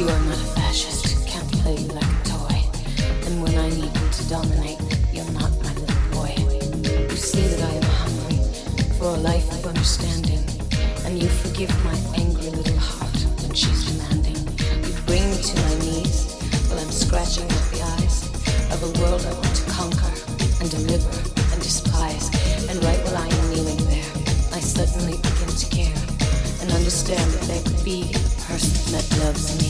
You are not a fascist, can't play like a toy. And when I need you to dominate, you're not my little boy. You see that I am hungry for a life of understanding, and you forgive my angry little heart when she's demanding. You bring me to my knees while I'm scratching at the eyes of a world I want to conquer and deliver and despise. And right while I am kneeling there, I suddenly begin to care and understand that there could be a person that loves me.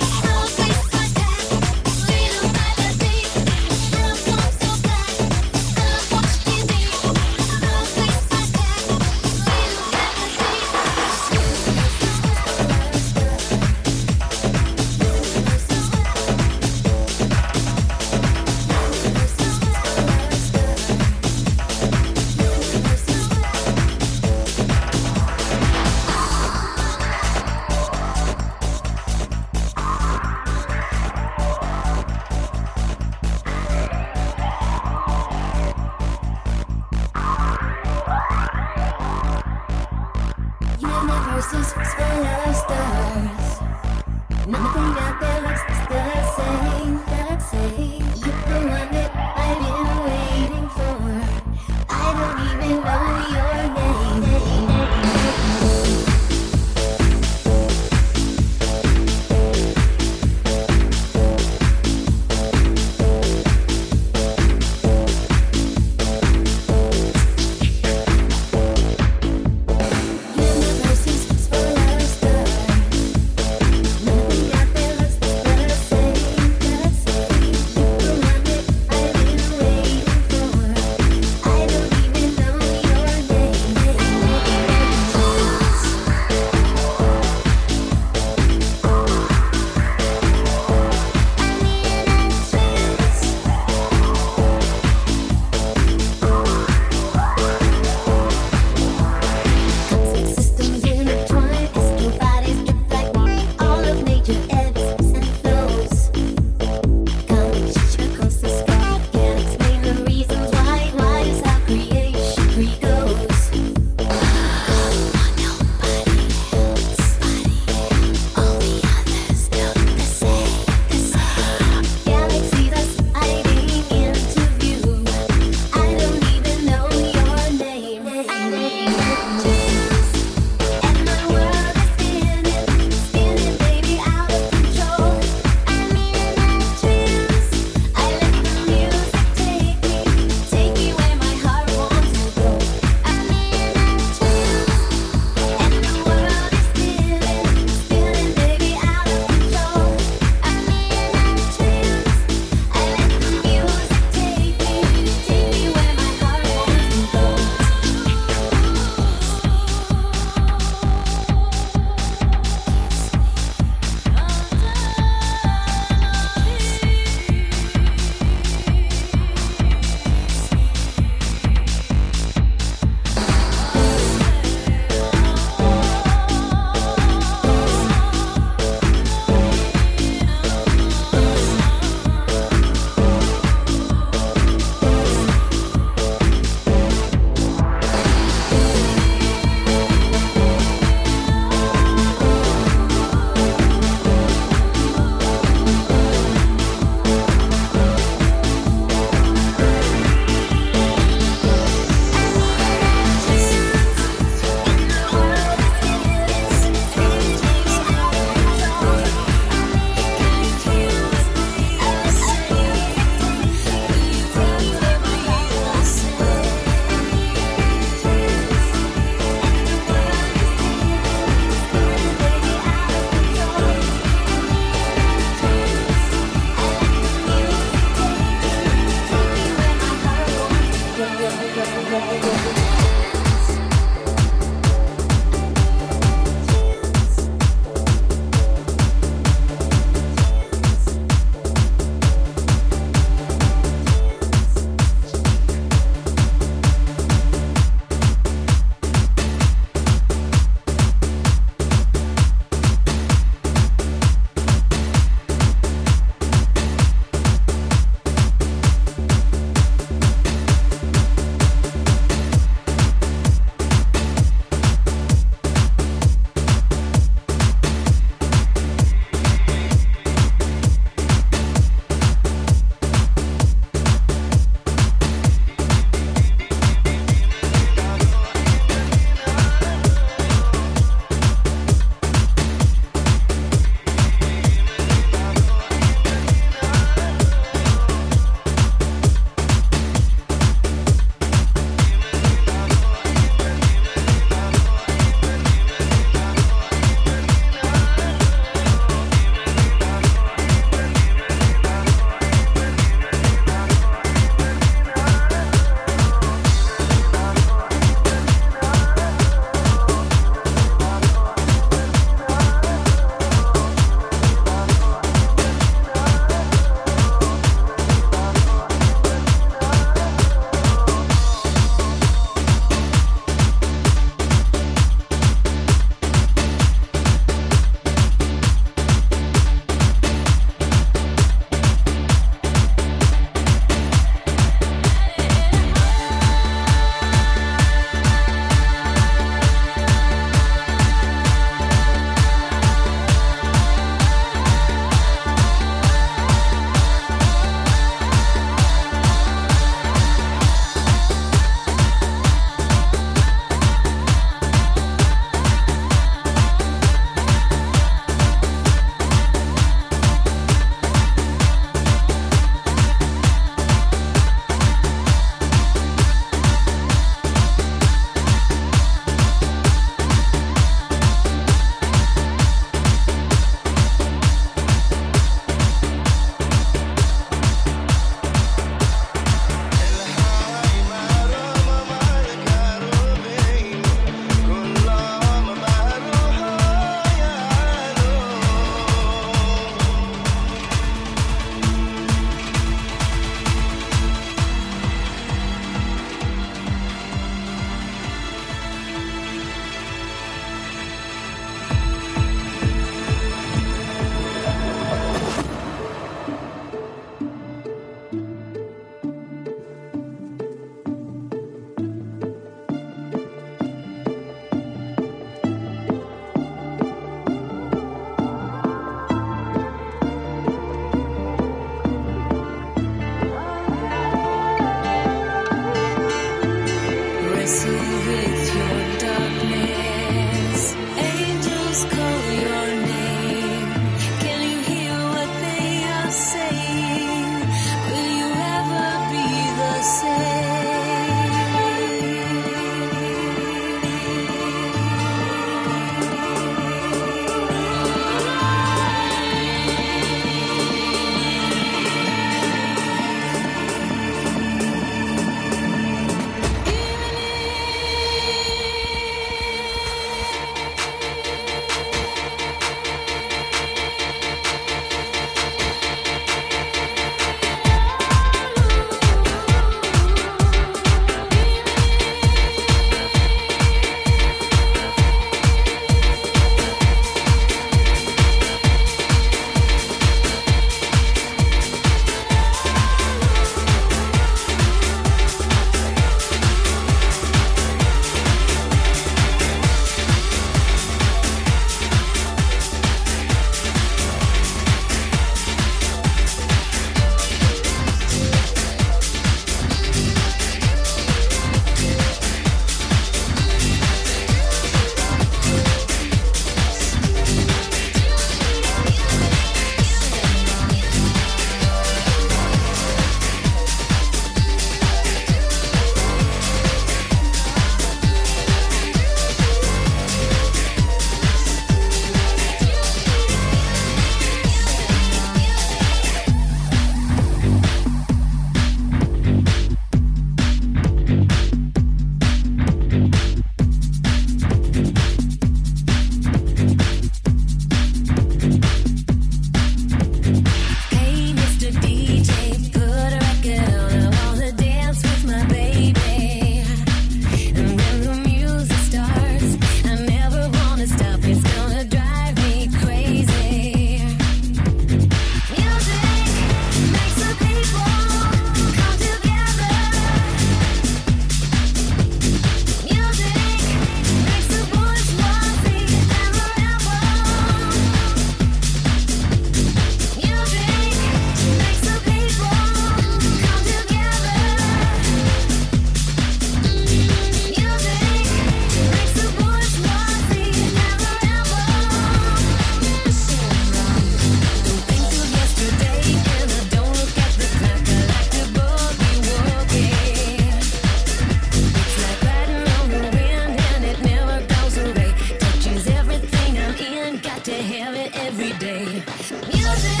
have it every day. Music.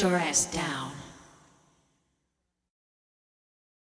Your ass.